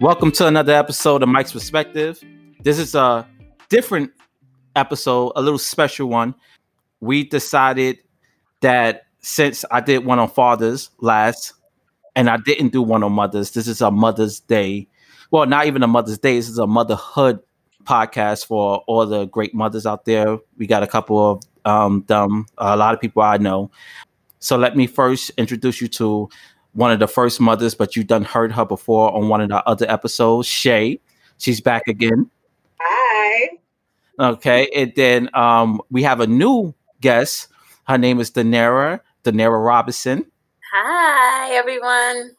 Welcome to another episode of Mike's Perspective. This is a different episode, a little special one. We decided that since I did one on fathers last and I didn't do one on mothers, this is a Mother's Day. Well, not even a Mother's Day, this is a motherhood podcast for all the great mothers out there. We got a couple of um, a lot of people I know. So let me first introduce you to one of the first mothers, but you've done heard her before on one of the other episodes, Shay. She's back again. Hi. Okay, and then um, we have a new guest. Her name is Danera, Danera Robinson. Hi, everyone.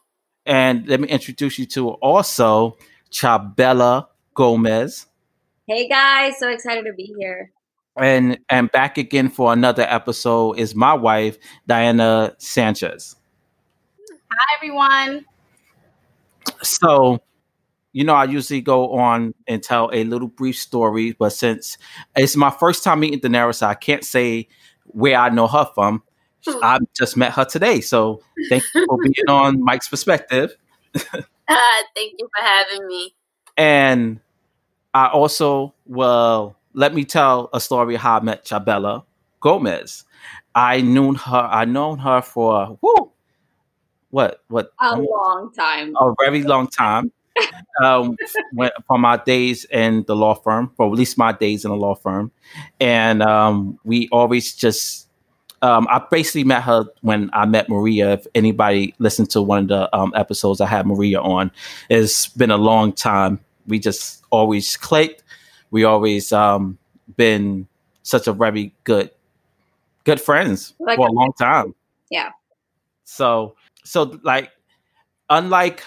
And let me introduce you to also Chabella Gomez. Hey, guys. So excited to be here. And and back again for another episode is my wife, Diana Sanchez. Hi, everyone. So, you know, I usually go on and tell a little brief story, but since it's my first time meeting Daenerys, I can't say where I know her from. I just met her today. So, thank you for being on Mike's Perspective. Uh, thank you for having me. And I also, will let me tell a story how I met Chabela Gomez. I knew her, I known her for, whoo, what, what? A long time. a very long time. um, when, from my days in the law firm, or at least my days in the law firm, and um, we always just. Um, I basically met her when I met Maria. If anybody listened to one of the um, episodes I had Maria on, it's been a long time. We just always clicked. We always um, been such a very good, good friends Like for a- long time. Yeah. So so like unlike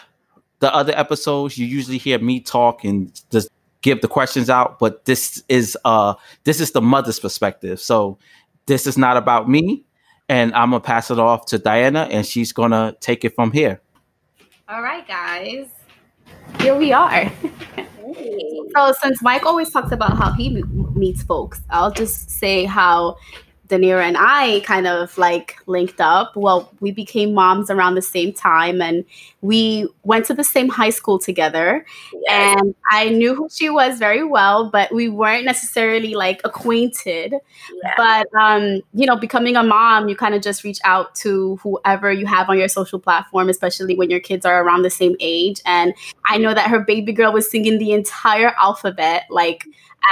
the other episodes, you usually hear me talk and just give the questions out, but this is uh this is the mother's perspective. So this is not about me, and I'm gonna pass it off to Diana, and she's gonna take it from here. All right, guys. Here we are. So, since Mike always talks about how he meets folks, I'll just say how Danira and I kind of like linked up. Well, we became moms around the same time and we went to the same high school together. Yes. And I knew who she was very well, but we weren't necessarily like acquainted. But um you know becoming a mom you kind of just reach out to whoever you have on your social platform especially when your kids are around the same age and i know that her baby girl was singing the entire alphabet like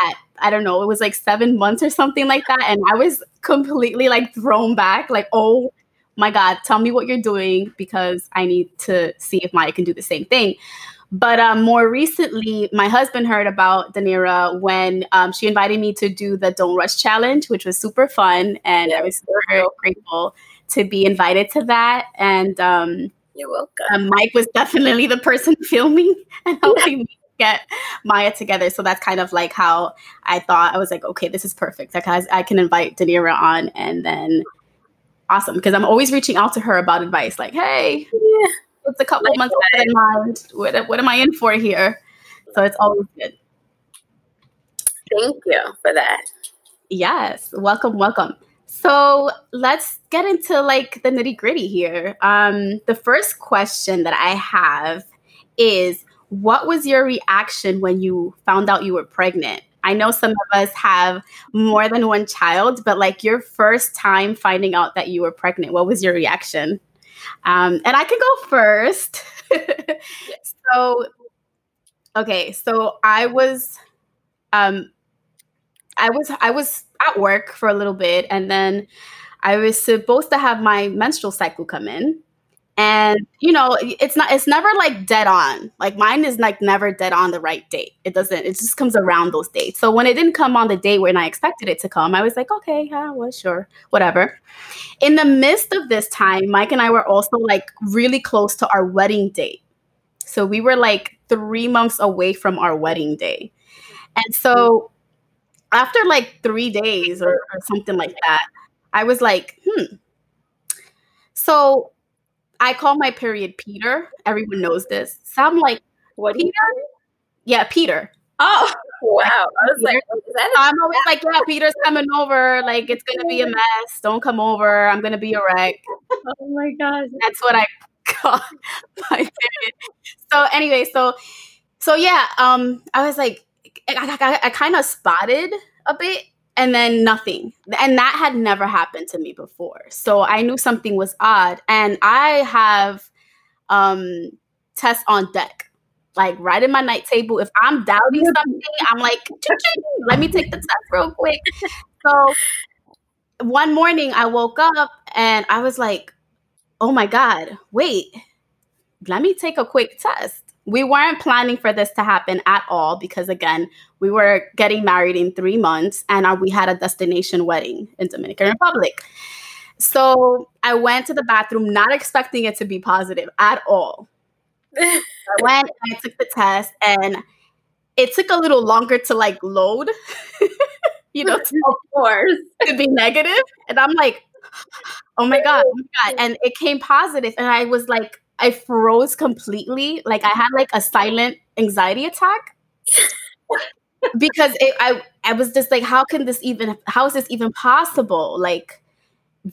at i don't know it was like seven months or something like that and i was completely like thrown back like oh my god tell me what you're doing because i need to see if maya can do the same thing but um, more recently, my husband heard about Danira when um, she invited me to do the Don't Rush Challenge, which was super fun. And I was super grateful to be invited to that. And um, You're welcome. um, Mike was definitely the person filming and helping me get Maya together. So that's kind of like how I thought I was like, okay, this is perfect. Because I can invite Danira on and then awesome. Because I'm always reaching out to her about advice like, hey, Yeah. it's a couple of months than mine. What, what am I in for here? So it's always good. Thank you for that. Yes, welcome, welcome. So let's get into like the nitty gritty here. Um, the first question that I have is, what was your reaction when you found out you were pregnant? I know some of us have more than one child, but like your first time finding out that you were pregnant, what was your reaction? Um, and I can go first. so, okay, so I was, um, I was I was at work for a little bit, and then I was supposed to have my menstrual cycle come in, and you know it's not it's never like dead on. Like mine is like never dead on the right date. It doesn't. It just comes around those dates. So when it didn't come on the date when I expected it to come, I was like, okay, yeah, well, sure, whatever. In the midst of this time, Mike and I were also like really close to our wedding date. So we were like three months away from our wedding day. And so after like three days or, or something like that, I was like, hmm. So I call my period Peter. Everyone knows this. So I'm like, What? Peter? Yeah, Peter. Oh, wow. I was like, So I'm always like, yeah, Peter's coming over. Like, it's gonna be a mess. Don't come over. I'm gonna be a wreck. oh my gosh. That's what I call my period. So anyway, so so yeah, um, I was like, I, I, I kind of spotted a bit, and then nothing, and that had never happened to me before. So I knew something was odd, and I have um tests on deck. Like right in my night table. If I'm doubting something, I'm like, let me take the test real quick. So one morning I woke up and I was like, oh my God, wait, let me take a quick test. We weren't planning for this to happen at all because, again, we were getting married in three months and uh, we had a destination wedding in Dominican Republic. So I went to the bathroom not expecting it to be positive at all. I went, I took the test, and it took a little longer to like load, you know, to, of course, to be negative. And I'm like, oh my God, oh my God. And it came positive, and I was like, I froze completely. Like I had like a silent anxiety attack. because it, I I was just like, how can this even? How is this even possible? Like,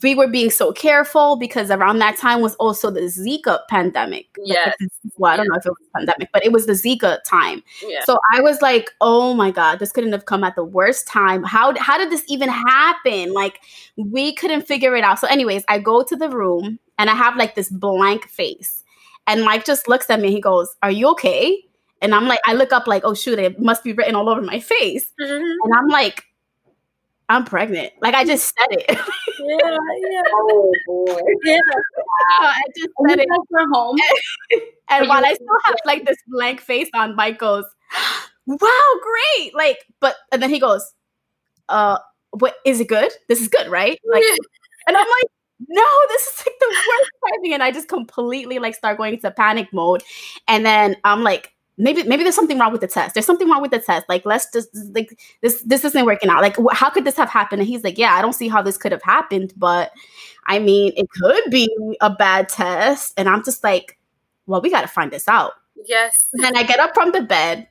we were being so careful because around that time was also the Zika pandemic. Yes. Well, I don't know if it was pandemic, but it was the Zika time. Yeah. So I was like, oh my God, this couldn't have come at the worst time. How how did this even happen? Like we couldn't figure it out. So, anyways, I go to the room and I have like this blank face. And Mike just looks at me, he goes, Are you okay? And I'm like, I look up like, oh shoot, it must be written all over my face. Mhm. And I'm like, I'm pregnant. Like I just said it. Yeah, yeah. Oh boy. Yeah. I just And said it. guys home. And But while I still have like this blank face on, Mike goes, "Wow, great!" Like, but and then he goes, "Uh, what is it good? This is good, right?" Like, and I'm like, "No, this is like the worst timing." And I just completely like start going into panic mode, and then I'm like. Maybe maybe there's something wrong with the test. There's something wrong with the test. Like let's just like this this isn't working out. Like wh- how could this have happened? And he's like, yeah, I don't see how this could have happened, but I mean, it could be a bad test. And I'm just like, well, we got to find this out. yes. Then I get up from the bed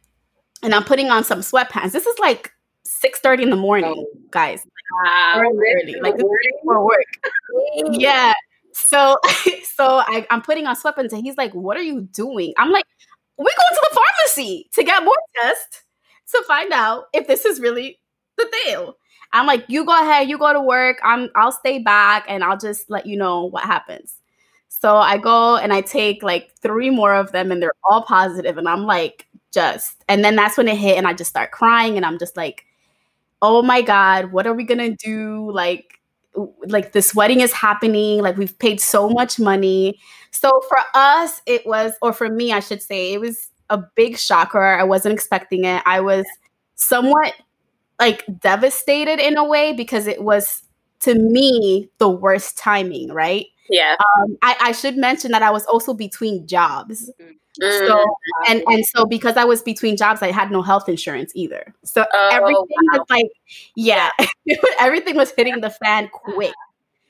and I'm putting on some sweatpants. This is like 6:30 in the morning, oh. guys. Wow. Early, like for work. Yeah. So so I, I'm putting on sweatpants and he's like, What are you doing? I'm like, We're going to the pharmacy to get more tests to find out if this is really the deal. I'm like, you go ahead, you go to work. I'm I'll stay back and I'll just let you know what happens. So I go and I take like three more of them and they're all positive and I'm like just and then that's when it hit and I just start crying and I'm just like oh my god, what are we to do? Like like this wedding is happening like we've paid so much money. So for us it was or for me i should say it was a big shocker. I wasn't expecting it. I was somewhat like devastated in a way because it was to me the worst timing right? Yeah. um, I, I should mention that i was also between jobs Mm. so and and so because i was between jobs i had no health insurance either so Oh, everything wow. was like yeah everything was hitting the fan quick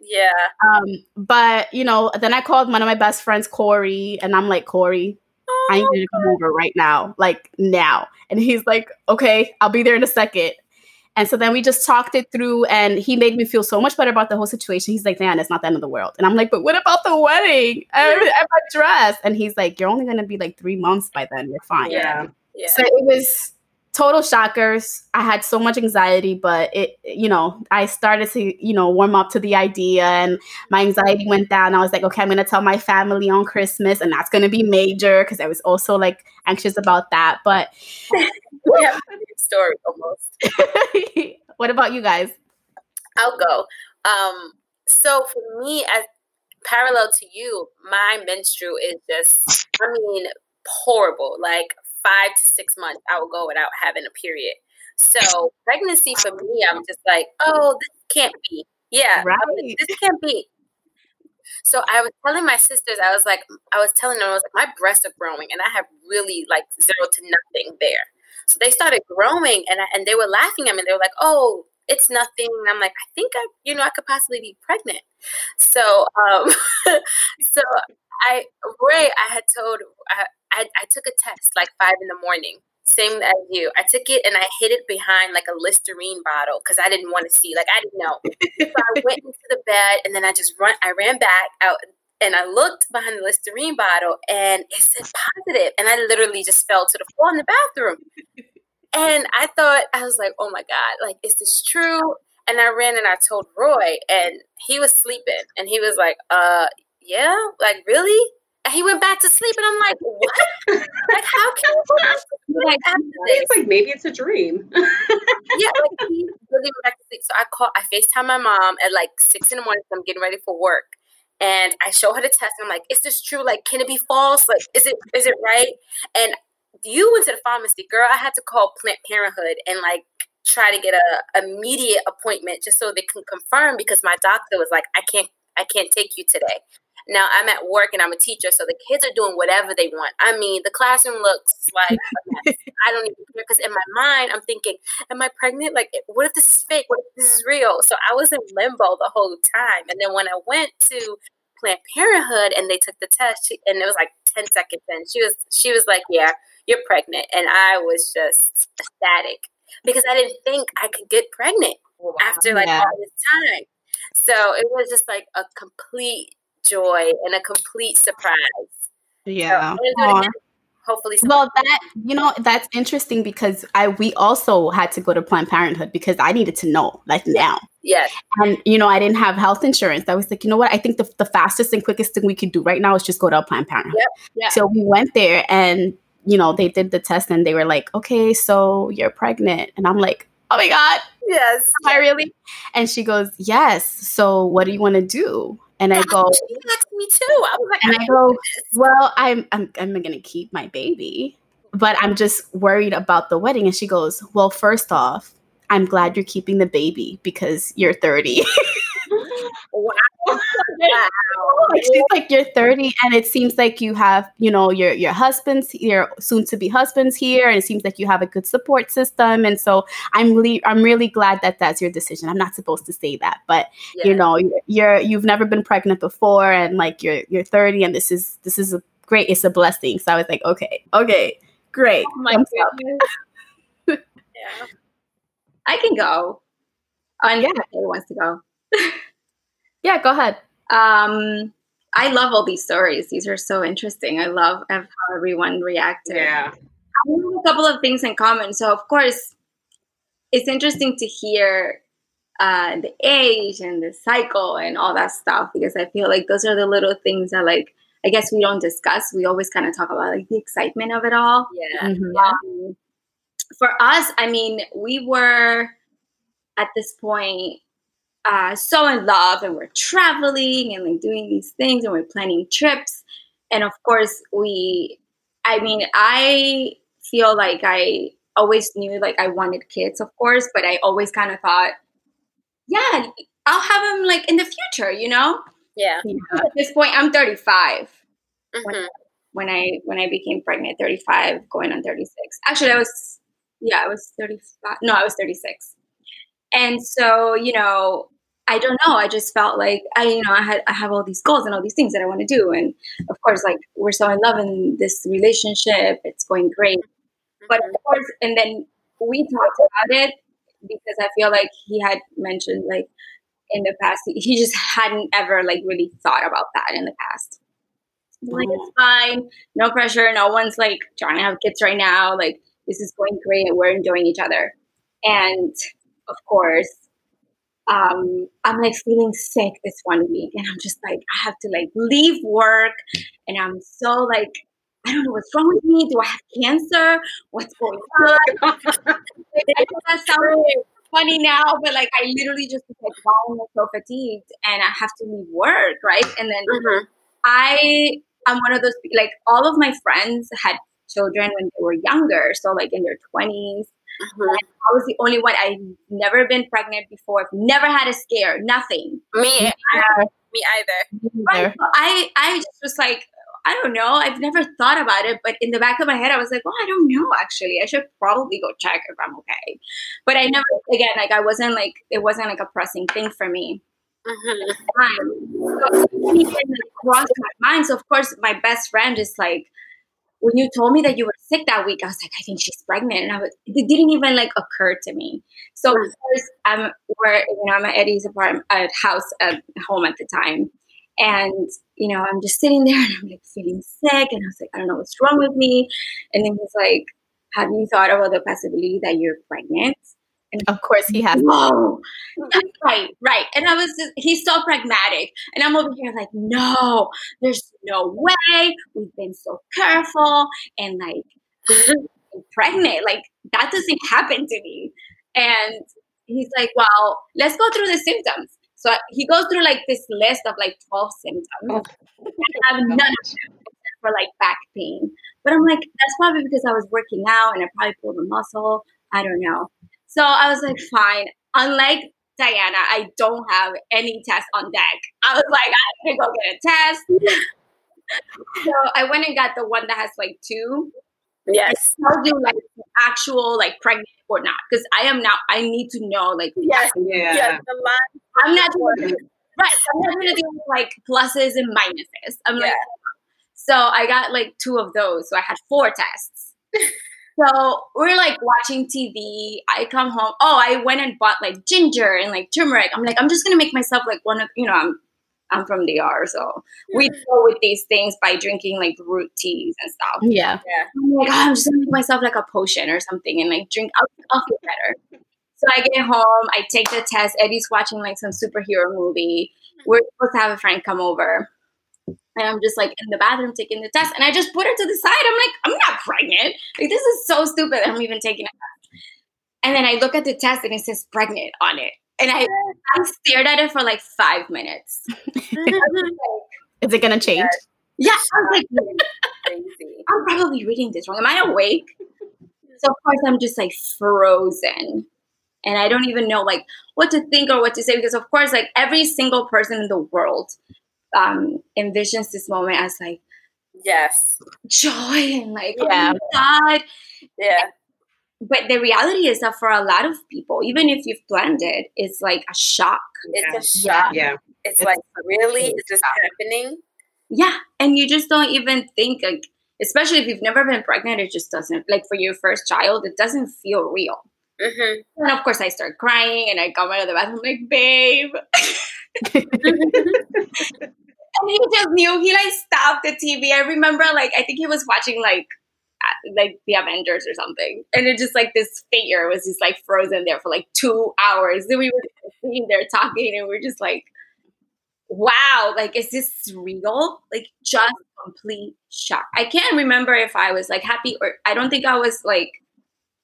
yeah. um, but you know, then I called one of my best friends, Corey, and I'm like, Corey, I need you to come over right now, like now. And he's like, okay, I'll be there in a second. And so then we just talked it through, and he made me feel so much better about the whole situation. He's like, man, it's not the end of the world. And I'm like, but what about the wedding and and my dress? And he's like, you're only going to be like three months by then. You're fine. Yeah. Yeah. So it was total shockers. I had so much anxiety, but it, you know, I started to, you know, warm up to the idea and my anxiety went down. I was like, okay, I'm going to tell my family on Christmas and that's going to be major because I was also like anxious about that. But we have a new story almost. what about you guys? I'll go. Um, so for me, as parallel to you, my menstrual is just, I mean, horrible. Like five to six months, I will go without having a period. So pregnancy for me, I'm just like, oh, this can't be. Yeah, I'm like, this can't be. So I was telling my sisters, I was like, I was telling them, I was like, my breasts are growing, and I have really like zero to nothing there. So they started growing, and I, and they were laughing at me. They were like, "Oh, it's nothing." And I'm like, "I think I, you know, I could possibly be pregnant." So, um, so I, Ray, I had told, I, I, I took a test like five in the morning, same as you. I took it and I hid it behind like a Listerine bottle because I didn't want to see, like I didn't know. so I went into the bed and then I just run. I ran back out and I looked behind the Listerine bottle and it said positive. and I literally just fell to the floor in the bathroom. And I thought, I was like, oh my God, like, is this true? And I ran and I told Roy, and he was sleeping, and he was like, uh, yeah, like, really? And he went back to sleep, and I'm like, what? like, how can you go back Like, it's like maybe it's a dream. yeah, like he really went back to sleep. So I call, I FaceTime my mom at like six in the morning. So I'm getting ready for work, and I show her the test. And I'm like, "Is this true? Like, can it be false? Like, is it is it right?" And you went to the pharmacy, girl. I had to call Planned Parenthood and like try to get a immediate appointment just so they can confirm because my doctor was like, "I can't, I can't take you today." Now I'm at work and I'm a teacher, so the kids are doing whatever they want. I mean, the classroom looks like. I don't even care because in my mind I'm thinking, "Am I pregnant? Like, eh, what if this is fake? What if this is real?" So I was in limbo the whole time. And then when I went to Planned Parenthood and they took the test, she, and it was like 10 seconds in, she was she was like, "Yeah, you're pregnant," and I was just ecstatic because I didn't think I could get pregnant after like Yeah. all this time. So it was just like a complete joy and a complete surprise. Yeah. So I'm gonna do it Aw. again. Hopefully, Well, that you know that's interesting because I we also had to go to Planned Parenthood because I needed to know like now, yes, and you know I didn't have health insurance. I was like, you know what? I think the, the fastest and quickest thing we could do right now is just go to Planned Parenthood. Yep, yeah. So we went there, and you know they did the test, and they were like, okay, so you're pregnant, and I'm like, oh my god, yes. am I really? And she goes, yes. So what do you want to do? And I go, She asked me too. I was like, and I I go, well, I'm I'm I'm gonna keep my baby, but I'm just worried about the wedding. And she goes, well, first off, I'm glad you're keeping the baby because you're 30. wow. like she's like you're 30 and it seems like you have you know your your husband's your soon to be husband's here and it seems like you have a good support system and so i'm really i'm really glad that that's your decision i'm not supposed to say that but you Yeah. know you're, you've never been pregnant before and like you're you're 30 and this is this is a great it's a blessing so i was like okay okay great Oh Yeah. I can go. Yeah. yeah, wants to go. yeah go ahead Um, I love all these stories. These are so interesting. I love how everyone reacted. Yeah. I have a couple of things in common. So, of course, it's interesting to hear uh, the age and the cycle and all that stuff because I feel like those are the little things that, like, I guess we don't discuss. We always kind of talk about like the excitement of it all. Yeah. Mhm. Um, for us, I mean, we were at this point uh, so in love and we're traveling and like doing these things and we're planning trips. And of course, we, I mean, I feel like I always knew like I wanted kids, of course, but I always kind of thought, yeah, I'll have them like in the future, you know? Yeah. At this point, I'm 35 Mhm. when I when I became pregnant, 35, going on 36. Actually, I was yeah, I was 35. No, I was 36. And so, you know, I don't know. I just felt like I, you know, I had I have all these goals and all these things that I want to do. And of course, like we're so in love in this relationship. It's going great. But of mm-hmm. course, and then we talked about it because I feel like he had mentioned like in the past he- just hadn't ever like really thought about that in the past. Like it's mm-hmm. fine, no pressure. No one's like trying to have kids right now. Like this is going great, and we're enjoying each other. And of course, um, I'm like feeling sick this one week, and I'm just like, I have to like leave work, and I'm so like, I don't know what's wrong with me. Do I have cancer? What's going on? That sounds funny now, but like, I literally just like, wow, I'm so fatigued, and I have to leave work, right? And then mm-hmm. I am one of those like all of my friends had children when they were younger, so like in their 20s Mm-hmm. I was the only one. I've never been pregnant before. I've never had a scare. Nothing. Me, me either. Right. I, I just was like, I don't know. I've never thought about it, but in the back of my head, I was like, well, I don't know. Actually, I should probably go check if I'm okay. But I never, again, like I wasn't like it wasn't like a pressing thing for me. Mm-hmm. So, crossed my mind. So of course, my best friend is like, when you told me that you were sick that week, I was like, I think she's pregnant, and I was it didn't even like occur to me. So of course, I'm we're you know I'm at Eddie's apartment at house at home at the time, And, you know, I'm just sitting there and I'm like feeling sick. And I was like, I don't know what's wrong with me. And then he's like, Have you thought about the possibility that you're pregnant? And of course he has. Whoa. right, right. And I was just, he's so pragmatic. And I'm over here like, no, there's no way. We've been so careful. And like, pregnant. Like, that doesn't happen to me. And he's like, well, let's go through the symptoms. So he goes through like this list of like 12 symptoms. Oh. I have none of them for like back pain. But I'm like, that's probably because I was working out and I probably pulled a muscle. I don't know. So I was like, fine. Unlike Diana, I don't have any tests on deck. I was like, I'm gonna go get a test. so I went and got the one that has like two. Yes. It tells you like actual like pregnant or not. Because I am now I need to know like yes, yeah. yes the line. I'm not doing right. I'm not gonna do like pluses and minuses. I'm yeah. like so I got like two of those. So I had four tests. So we're like watching TV. I come home. Oh, I went and bought like ginger and like turmeric. I'm like, I'm just gonna make myself like one of you know, I'm I'm from the DR, so we go with these things by drinking like root teas and stuff. Yeah. yeah. I'm like, oh, I'm just gonna make myself like a potion or something and like drink. I'll, I'll feel better. So I get home. I take the test. Eddie's watching like some superhero movie. Mm-hmm. We're supposed to have a friend come over. And I'm just like in the bathroom taking the test. And I just put it to the side. I'm like, I'm not pregnant. Like, this is so stupid. I'm even taking it. And then I look at the test and it says pregnant on it. And I, I stared at it for like five minutes. is it going to change? Yeah. I was like, I'm probably reading this wrong. Am I awake? So, of course, I'm just like frozen. And I don't even know like what to think or what to say because, of course, like every single person in the world um, envisions this moment as like yes. joy and like yeah. Oh god. Yeah. But the reality is that for a lot of people even if you've planned it it's like a shock. It's a shock. Yeah. It's, it's like really? is this happening? Yeah. And you just don't even think like especially if you've never been pregnant it just doesn't like for your first child it doesn't feel real. Mm-hmm. and of course i start crying and i come out of the bathroom like babe and he just knew he like stopped the TV. I remember like I think he was watching like uh, like the Avengers or something, and it just like this figure was just like frozen there for like two hours. Then we were sitting there talking, and we are just like, "Wow, like is this real?" Like just complete shock. I can't remember if I was like happy or I don't think I was like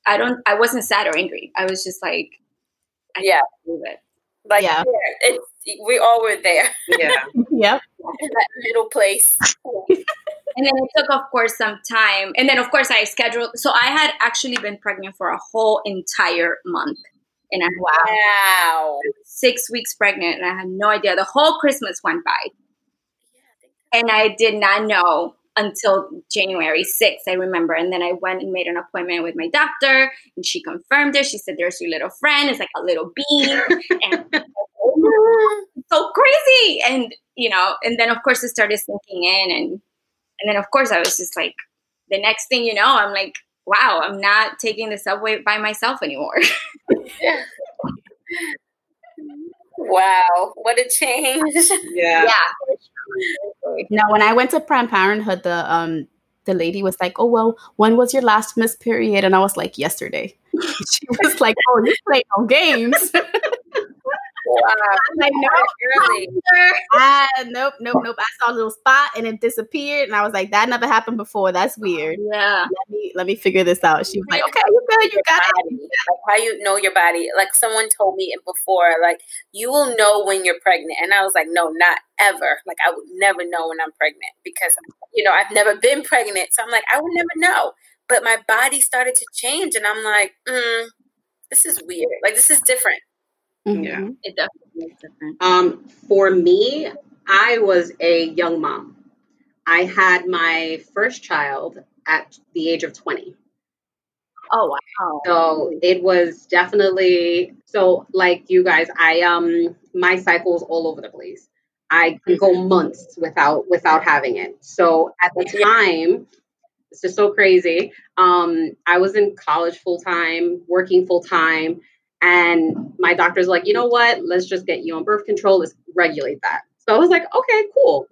I don't I wasn't sad or angry. I was just like I yeah, believe it. Like yeah, it's we all were there. Yeah. yep. that middle place. and then it took, of course, some time. And then, of course, I scheduled. So I had actually been pregnant for a whole entire month. And I wow. wow. six weeks pregnant, and I had no idea. The whole Christmas went by. And I did not know until January 6th, I remember. And then I went and made an appointment with my doctor, and she confirmed it. She said, There's your little friend. It's like a little bean. and so crazy. And, you know, and then of course it started sinking in. And, and then of course I was just like, the next thing you know, I'm like, wow, I'm not taking the subway by myself anymore. wow, what a change. Yeah. yeah. Now, when I went to Planned Parenthood, the um the lady was like, "Oh well, when was your last missed period?" And I was like, "Yesterday." she was like, "Oh, you play no games." Wow. I know. Early. Ah, nope, nope, nope. I saw a little spot and it disappeared, and I was like, "That never happened before. That's weird." Yeah. Let me let me figure this out. She was like, "Okay, you good? You got it." Like how you know your body? Like someone told me before, like you will know when you're pregnant, and I was like, "No, not ever. Like I would never know when I'm pregnant because you know I've never been pregnant, so I'm like, I would never know." But my body started to change, and I'm like, mm, "This is weird. Like this is different." Mm-hmm. Yeah. It definitely is different. Um, for me, I was a young mom. I had my first child at the age of 20. Oh wow. So it was definitely so like you guys, I um my cycles all over the place. I can go mm-hmm. months without without having it. So at the time, it's just so crazy. Um, I was in college full time, working full time, and my doctor's like, you know what? Let's just get you on birth control. Let's regulate that. So I was like, okay, cool.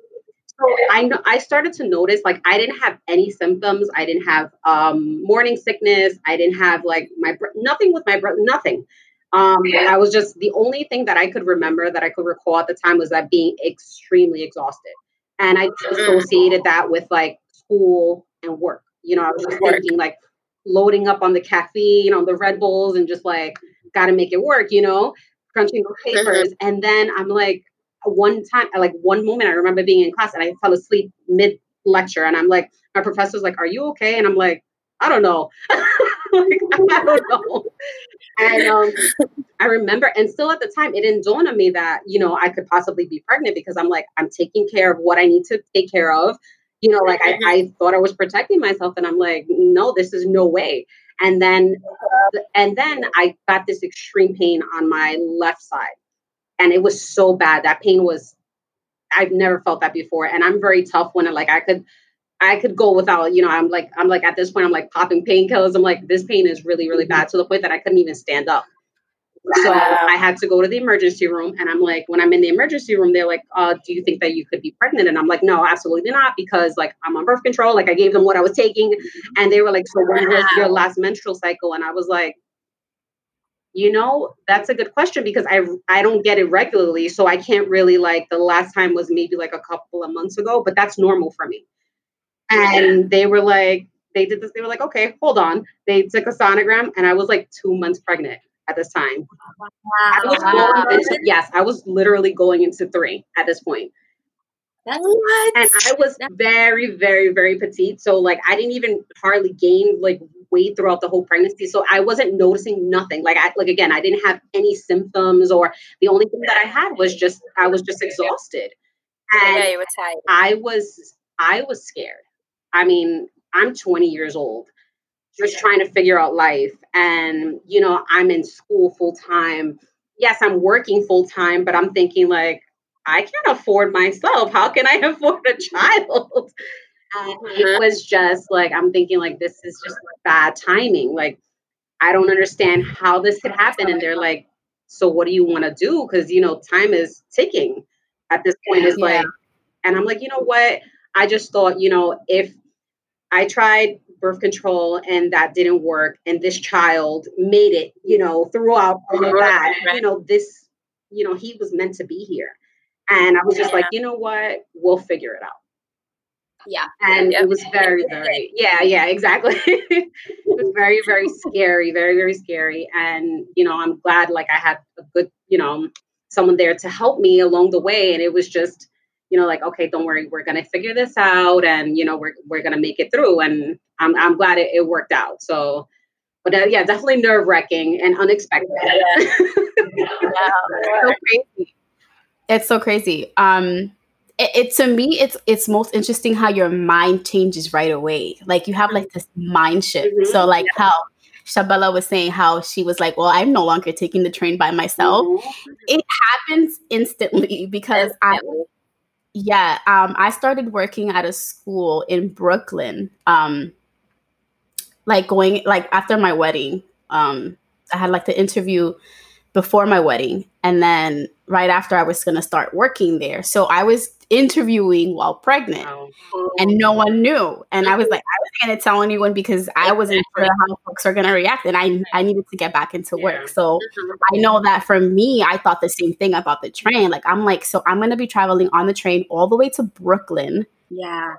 So I know I started to notice like I didn't have any symptoms. I didn't have um, morning sickness. I didn't have like my nothing with my breath, nothing. Um, I was just the only thing that I could remember that I could recall at the time was that being extremely exhausted, and I mm-hmm. associated that with like school and work. You know, I was just thinking like loading up on the caffeine, on the Red Bulls, and just like got to make it work. You know, crunching mm-hmm. papers, mm-hmm. and then I'm like, one time, like one moment, I remember being in class and I fell asleep mid lecture, and I'm like, my professor's like, "Are you okay?" And I'm like, "I don't know." like, I don't know. And um, I remember, and still at the time, it didn't dawn on me that, you know, I could possibly be pregnant because I'm like, I'm taking care of what I need to take care of. You know, like I, mm-hmm. I thought I was protecting myself, and I'm like, no, this is no way. And then, and then I got this extreme pain on my left side, and it was so bad. That pain was, I've never felt that before. And I'm very tough when it, like I could I could go without, you know, I'm like, I'm like at this point, I'm like popping painkillers. I'm like, this pain is really, really mm-hmm. bad to the point that I couldn't even stand up. So I had to go to the emergency room. And I'm like, when I'm in the emergency room, they're like, uh, do you think that you could be pregnant? And I'm like, no, absolutely not, because like I'm on birth control. Like I gave them what I was taking. And they were like, so when was your last menstrual cycle? And I was like, you know, that's a good question because I I don't get it regularly. So I can't really like the last time was maybe like a couple of months ago, but that's normal for me. And they were like, they did this. They were like, okay, hold on. They took a sonogram, and I was like two months pregnant at this time. Wow. I was into, yes, I was literally going into three at this point. That's what? And I was very, very, very petite. So like I didn't even hardly gain like weight throughout the whole pregnancy. So I wasn't noticing nothing. Like I like again, I didn't have any symptoms or the only thing that I had was just I was just exhausted. And yeah, you were tired. I was I was scared. I mean, I'm 20 years old, just trying to figure out life. And, you know, I'm in school full time. Yes, I'm working full time, but I'm thinking, like, I can't afford myself. How can I afford a child? And it mm-hmm. was just like, I'm thinking, like, this is just bad timing. Like, I don't understand how this could happen. And they're like, so what do you want to do? Because, you know, time is ticking at this point. Is yeah. like, and I'm like, you know what? I just thought, you know, if I tried birth control and that didn't work. And this child made it, you know, throughout all of that. You know, this, you know, he was meant to be here. And I was just yeah. like, you know what? We'll figure it out. Yeah. And it was very, very, yeah, yeah, exactly. it was very, very scary, very, very scary. And, you know, I'm glad like I had a good, you know, someone there to help me along the way. And it was just, you know, like, okay, don't worry, we're gonna figure this out, and you know, we're we're gonna make it through. And I'm I'm glad it, it worked out. So, but uh, yeah, definitely nerve wracking and unexpected. Yeah. yeah. so crazy. It's so crazy. Um, it, it, to me, it's it's most interesting how your mind changes right away. Like you have like this mind shift. Mm-hmm. So like how Shabella was saying how she was like, Well, I'm no longer taking the train by myself. Mm-hmm. It happens instantly because I yeah, um, I started working at a school in Brooklyn. Um, like going like after my wedding. Um, I had like the interview before my wedding, and then right after I was gonna start working there. So I was interviewing while pregnant and no one knew. And I was like, I wasn't gonna tell anyone because I wasn't sure how folks are gonna react. And I I needed to get back into work. So mm-hmm. I know that for me, I thought the same thing about the train. Like I'm like, so I'm gonna be traveling on the train all the way to Brooklyn. Yeah.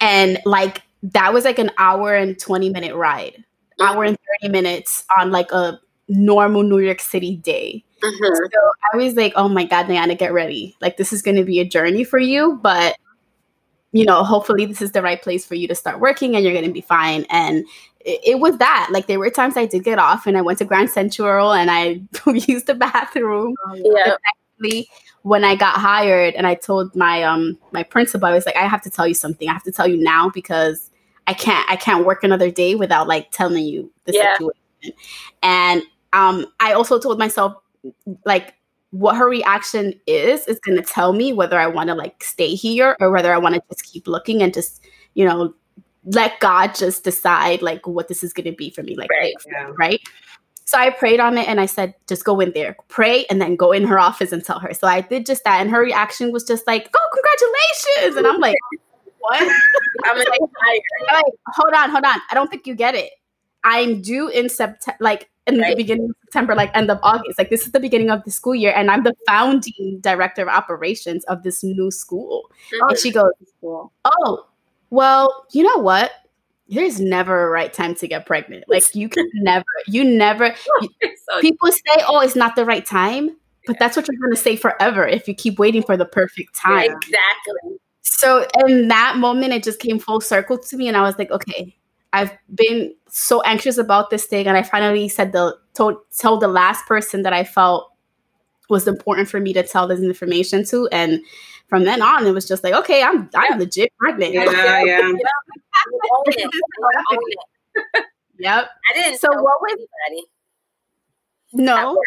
And like that was like an hour and 20 minute ride. Hour mm-hmm. and 30 minutes on like a normal New York City day. Mm-hmm. So I was like, oh my God, Diana, get ready. Like, this is going to be a journey for you, but you know, hopefully this is the right place for you to start working and you're going to be fine. And it, it, was that. Like, there were times I did get off and I went to Grand Central and I used the bathroom. Yeah. When I got hired and I told my um my principal, I was like, I have to tell you something. I have to tell you now because I can't I can't work another day without like telling you the yeah. situation. And um I also told myself like what her reaction is is going to tell me whether I want to like stay here or whether I want to just keep looking and just you know let God just decide like what this is going to be for me like right, yeah. right So I prayed on it and I said, just go in there, pray, and then go in her office and tell her. So I did just that. And her reaction was just like, oh, congratulations. And I'm like, what? I'm like, like, hold on, hold on. I don't think you get it. I'm due in September, like in right. the beginning of September, like end of August. Like this is the beginning of the school year, and I'm the founding director of operations of this new school. Mm-hmm. And she goes, "Oh, well, you know what? There's never a right time to get pregnant. Like you can never, you never. people say, "Oh, it's not the right time," but that's what you're going to say forever if you keep waiting for the perfect time. Exactly. So in that moment, it just came full circle to me, and I was like, okay, I've been so anxious about this thing, and I finally said the told told the last person that I felt was important for me to tell this information to, and from then on, it was just like, okay, I'm I'm legit pregnant. Yeah, yeah. yep. I didn't. So what was? Anybody. No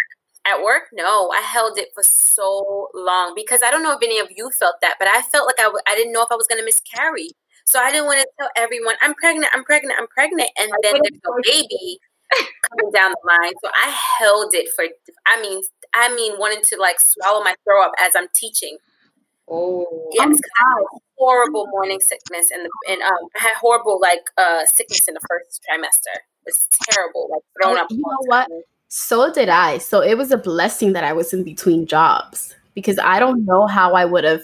at work no i held it for so long because i don't know if any of you felt that but i felt like I w- I didn't know if i was going to miscarry so i didn't want to tell everyone i'm pregnant i'm pregnant i'm pregnant and then there's no baby coming down the line so i held it for i mean i mean wanting to like swallow my throw up as i'm teaching Oh, yes, horrible morning sickness, and and um, I had horrible like uh sickness in the first trimester. It's terrible, like thrown up. You know what? So did I. So it was a blessing that I was in between jobs because I don't know how I would have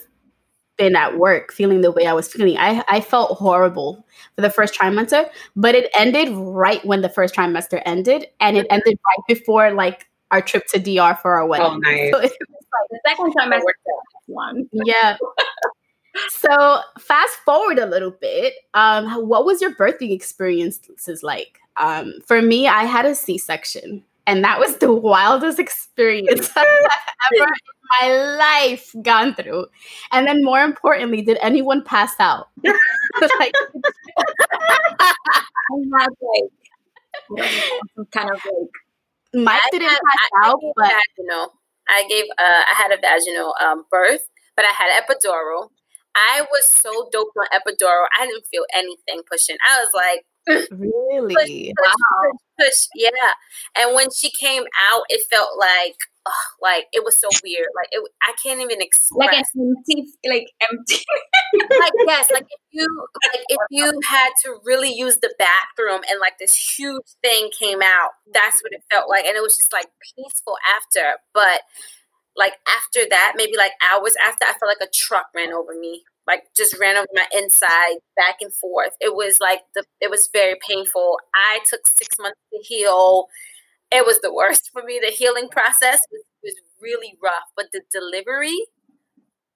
been at work feeling the way I was feeling. I, I felt horrible for the first trimester, but it ended right when the first trimester ended, and it ended right before like our trip to DR for our wedding. Oh, nice. So like the second trimester one. Yeah. so fast forward a little bit. Um, what was your birthing experiences like? Um, for me, I had a C section. And that was the wildest experience I've ever in my life gone through. And then, more importantly, did anyone pass out? like, I'm not like kind of like Mike didn't had, pass I, out, I but vaginal. I gave uh, I had a vaginal um, birth, but I had epidural. I was so doped on epidural, I didn't feel anything pushing. I was like, Really? Push, push, wow. push, push, yeah. And when she came out, it felt like, oh, like it was so weird. Like it, I can't even explain. Like empty, like empty. like yes, like if you, like if you had to really use the bathroom and like this huge thing came out, that's what it felt like, and it was just like peaceful after. But like after that, maybe like hours after, I felt like a truck ran over me like just ran over my inside back and forth. It was like the it was very painful. I took six months to heal. It was the worst for me. The healing process was, was really rough, but the delivery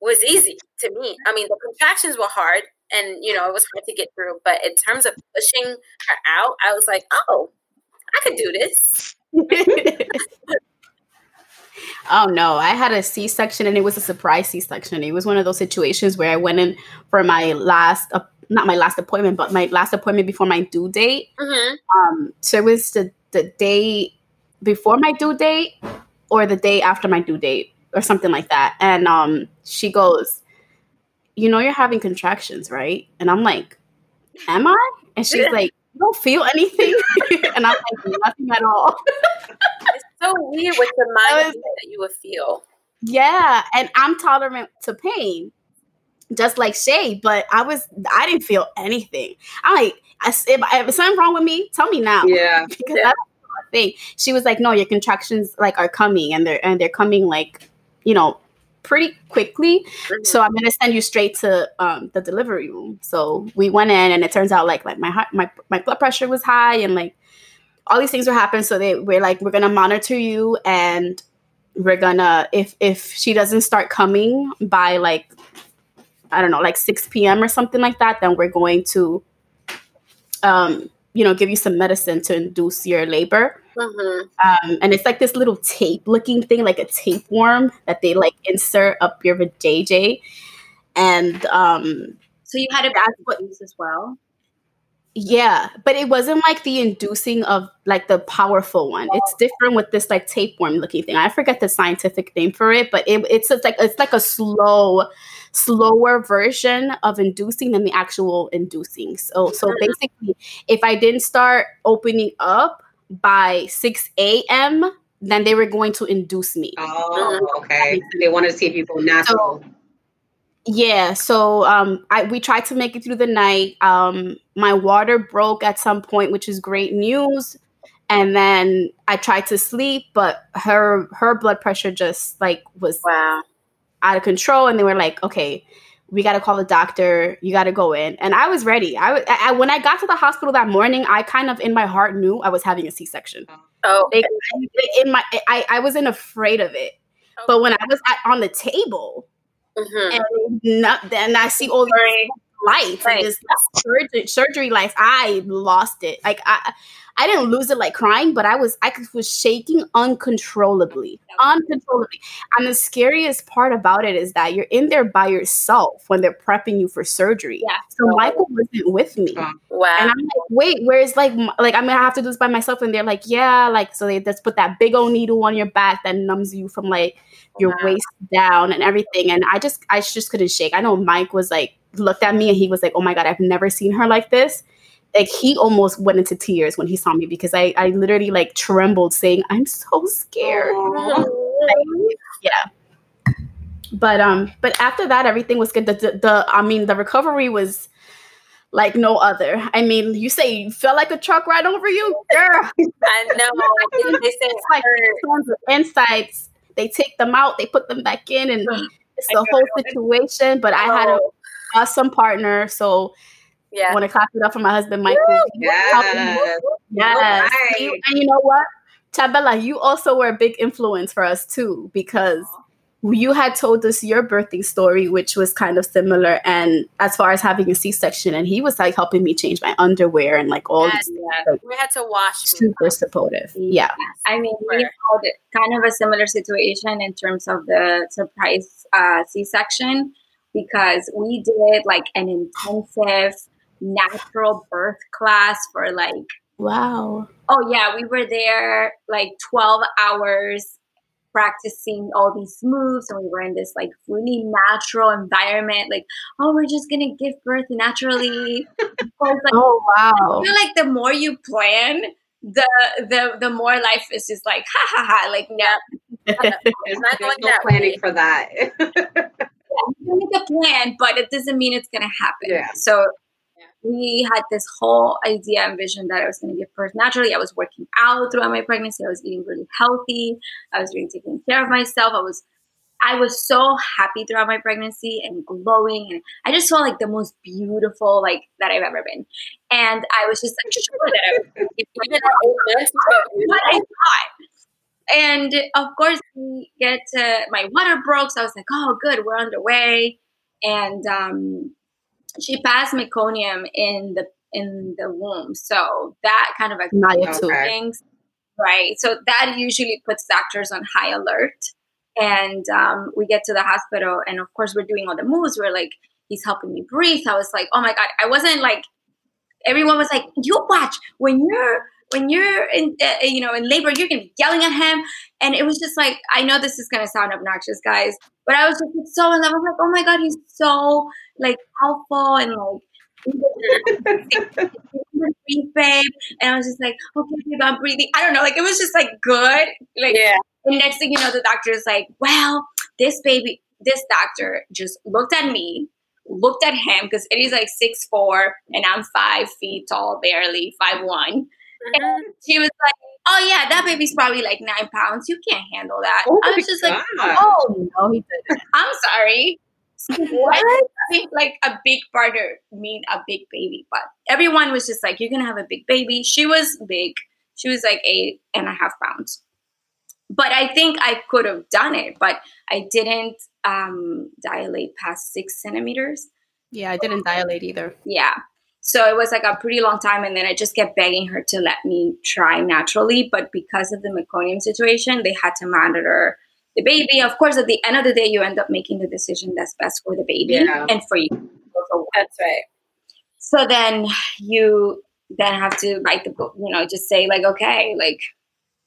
was easy to me. I mean, the contractions were hard and you know, it was hard to get through, but in terms of pushing her out, I was like, "Oh, I could do this." Oh no, I had a C section and it was a surprise C section. It was one of those situations where I went in for my last, uh, not my last appointment, but my last appointment before my due date. Mm-hmm. Um, so it was the the day before my due date or the day after my due date or something like that. And um, she goes, "You know, you're having contractions, right?" And I'm like, "Am I?" And she's like, "You don't feel anything?" and I'm like, "Nothing at all." so weird with the mindset that you would feel. Yeah, and I'm tolerant to pain, just like Shay. But I was, I didn't feel anything. I'm like, I, if, if something wrong with me, tell me now. Yeah, because yeah. that's thing. She was like, no, your contractions like are coming, and they're and they're coming like, you know, pretty quickly. Mm-hmm. So I'm gonna send you straight to um, the delivery room. So we went in, and it turns out like like my heart, my my blood pressure was high, and like all these things were happening. So they we're like, we're gonna monitor you and we're gonna if if she doesn't start coming by like I don't know, like 6 p.m. or something like that, then we're going to um, you know, give you some medicine to induce your labor. Mm-hmm. Um, and it's like this little tape looking thing, like a tapeworm that they like insert up your JJ. And um, so you had a back as well. Yeah, but it wasn't like the inducing of like the powerful one. It's different with this like tapeworm looking thing. I forget the scientific name for it, but it, it's like it's like a slow, slower version of inducing than the actual inducing. So so basically, if I didn't start opening up by 6 a.m., then they were going to induce me. Oh, okay. They wanted to see if you go natural. So, yeah, so um, I we tried to make it through the night. Um, my water broke at some point, which is great news. And then I tried to sleep, but her her blood pressure just like was Wow. out of control, and they were like, "Okay, we got to call the doctor. You got to go in." And I was ready. I when I got to the hospital that morning, I kind of in my heart knew I was having a C section. Oh, Like, in my, I I wasn't afraid of it, but when I was at, on the table mhm. and not, then I see all these lights, Right. this surgery, surgery lights. I lost it. Like I, I didn't lose it like crying, but I was, I was shaking uncontrollably, uncontrollably. And the scariest part about it is that you're in there by yourself when they're prepping you for surgery. Yeah. So Michael wasn't with me. Oh. wow. And I'm like, wait, where's like, like I'm gonna have to do this by myself? And they're like, yeah, like so they just put that big old needle on your back that numbs you from like your Wow. waist down and everything. And I just, I just couldn't shake. I know Mike was like, looked at me and he was like, oh my god, I've never seen her like this. Like he almost went into tears when he saw me because I, I literally like trembled, saying, I'm so scared. Aw. yeah. But um, but after that, everything was good. The, the, the I mean, the recovery was like no other. I mean, you say you felt like a truck right over you, girl. I know. They say It's like tons of insights. They take them out, they put them back in, and it's the whole situation. But I had Oh. a awesome partner, so yeah. I want to clap it up for my husband, Michael. He was. Yes. Yes. Alright. You- and you know what? Tabella, you also were a big influence for us too, because you had told us your birthing story, which was kind of similar. And as far as having a C section, and he was like helping me change my underwear and like all Yes, these yes. We had to wash me. super supportive. Yeah. I mean, we had kind of a similar situation in terms of the surprise uh, C-section because we did like an intensive natural birth class for like Wow. oh yeah we were there like 12 hours practicing all these moves and we were in this like really natural environment like oh we're just gonna give birth naturally course like Oh wow I feel like the more you plan, the the the more life is just like ha ha ha. Like no, It's not There's going no that planning way. for that. you make a plan, but it doesn't mean it's gonna happen. Yeah. So Yeah. We had this whole idea and vision that I was gonna give birth naturally. I was working out throughout my pregnancy. I was eating really healthy. I was really taking care of myself. I was I was so happy throughout my pregnancy and glowing and I just felt like the most beautiful like that I've ever been. And I was just like sure that I was gonna give birth Even at eight months, but what I thought. And of course, we get to my water broke, so I was like, "Oh, good, we're underway." And um, she passed meconium in the in the womb, so that kind of like things, right? So that usually puts doctors on high alert. And um, we get to the hospital, and of course, we're doing all the moves. We're like, he's helping me breathe. I was like, oh my god, I wasn't like. Everyone was like, you watch when you're when you're in uh, you know in labor, you're gonna be yelling at him, and it was just like, I know this is gonna sound obnoxious, guys, but I was just so in love. I was like, oh my god, he's so like helpful and like breathe, babe. And I was just like, okay, babe, I'm breathing. I don't know, like it was just like good. Like yeah. and next thing you know, the doctor is like, well, this baby, this doctor just looked at me, looked at him because Eddie's like six four and I'm five feet tall, barely five one. Mhm. She was like, oh yeah, that baby's probably like nine pounds. You can't handle that. Oh I was just like, Oh no, he didn't. I'm sorry. What? I think like a big partner mean a big baby, but everyone was just like, "You're gonna have a big baby." She was big. She was like eight and a half pounds. But I think I could have done it, but I didn't um, dilate past six centimeters. Yeah, I didn't dilate either. Yeah. So it was like a pretty long time, and then I just kept begging her to let me try naturally. But because of the meconium situation, they had to monitor the baby. Of course, at the end of the day, you end up making the decision that's best for the baby Yeah. and for you. That's right. So then you then have to write the book, you know, just say like, okay, like,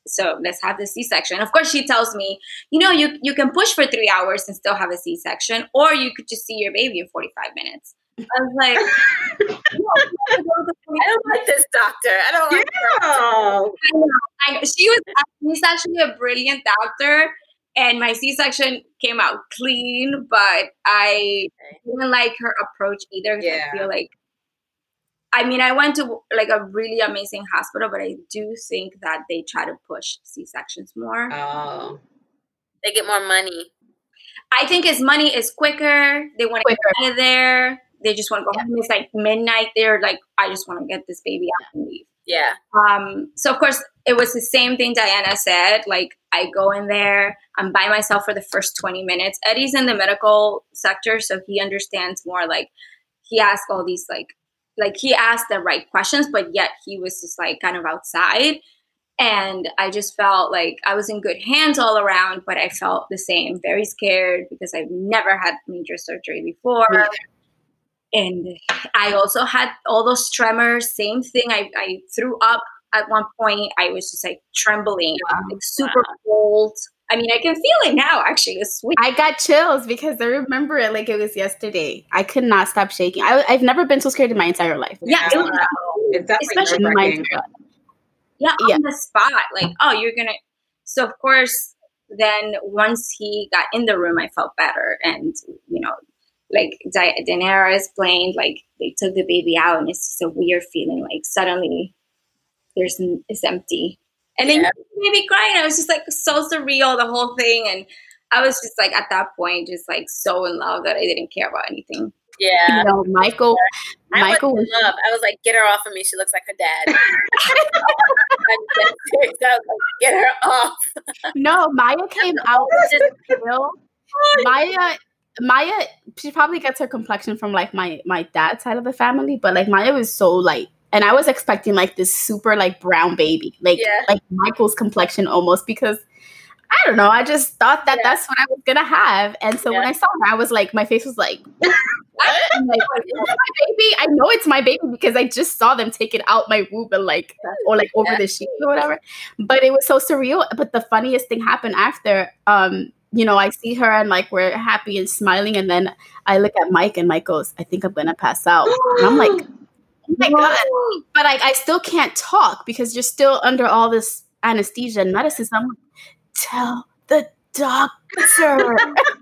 so let's have the C-section. Of course, she tells me, you know, you you can push for three hours and still have a C-section, or you could just see your baby in 45 minutes. I was like, I don't like this doctor. I don't like Yeah. I know, I. She was she's actually a brilliant doctor, and my C-section came out clean, but I didn't like her approach either. Yeah. I feel like, I mean, I went to like a really amazing hospital, but I do think that they try to push C-sections more. Oh. They get more money. I think his money is quicker. They want to Quicker. get out of there. They just want to go home. It's like midnight. They're like, I just want to get this baby out and leave. Yeah. Um, so of course it was the same thing Diana said. Like I go in there, I'm by myself for the first 20 minutes. Eddie's in the medical sector, so he understands more like he asked all these like like he asked the right questions, but yet he was just like kind of outside. And I just felt like I was in good hands all around, but I felt the same, very scared because I've never had major surgery before. Either. And I also had all those tremors, same thing. I, I threw up at one point. I was just like trembling, like super cold. I mean, I can feel it now actually. It's sweet. I got chills because I remember it like it was yesterday. I could not stop shaking. I, I've never been so scared in my entire life. Yeah, it was, It's Especially In my nerve-wracking. entire life. yeah, Yeah. the spot. Like, oh, you're gonna. So of course, then once he got in the room, I felt better, and you know, like Di- Daenerys explained, like they took the baby out, and it's just a weird feeling. Like suddenly, there's it's empty, and then Yeah. you made me cry, I was just like so surreal, the whole thing, and I was just like at that point, just like so in love that I didn't care about anything. Yeah. You know, Michael. I Michael was was in love. I was like, get her off of me. She looks like her dad. I'm dead serious. I was like, get her off. no. Maya came out Just- still. Maya. Maya, she probably gets her complexion from like my my dad's side of the family, but like Maya was so light, and I was expecting like this super like brown baby, like Yeah. like Michael's complexion almost because I don't know. I just thought that Yeah. that's what I was gonna have, and so when I saw her, I was like, my face was like, like, my baby? I know it's my baby because I just saw them take it out my womb and like, or like over Yeah. the sheet or whatever. But it was so surreal. But the funniest thing happened after. Um, you know, I see her and like we're happy and smiling, and then I look at Mike and Mike goes, "I think I'm gonna pass out," and I'm like, "Oh my god!" But like, I still can't talk because you're still under all this anesthesia and medicine. So I'm like, "Tell the doctor."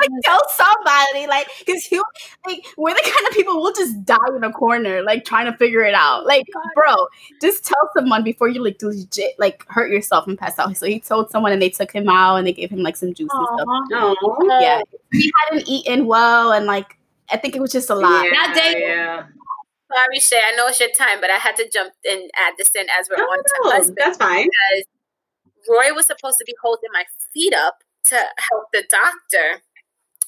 like tell somebody like because you like we're the kind of people we'll just die in a corner like trying to figure it out oh like bro just tell someone before you like legit like hurt yourself and pass out so he told someone and they took him out and they gave him like some juice and stuff Aw. Oh. yeah he hadn't eaten well and like i think it was just a lot Yeah, That day- Yeah. Sorry, Shay. I know it's your time, but I had to jump in and add this in as we're on to Oh, husband. that's fine. because Roy was supposed to be holding my feet up to help the doctor.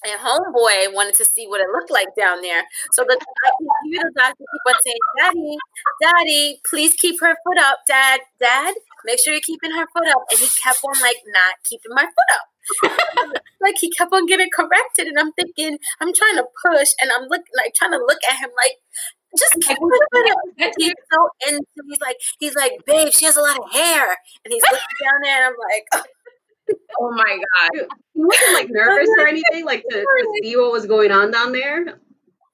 And homeboy wanted to see what it looked like down there. So the, the doctor kept on saying, Daddy, Daddy, please keep her foot up. Dad, Dad, make sure you're keeping her foot up. And he kept on like not keeping my foot up. like he kept on getting corrected. And I'm thinking, I'm trying to push and I'm looking like trying to look at him like just keep her foot up. He's so into he's like he's like, babe, she has a lot of hair. And he's looking down there and I'm like, Oh my god. He wasn't like nervous or anything, like to, to see what was going on down there.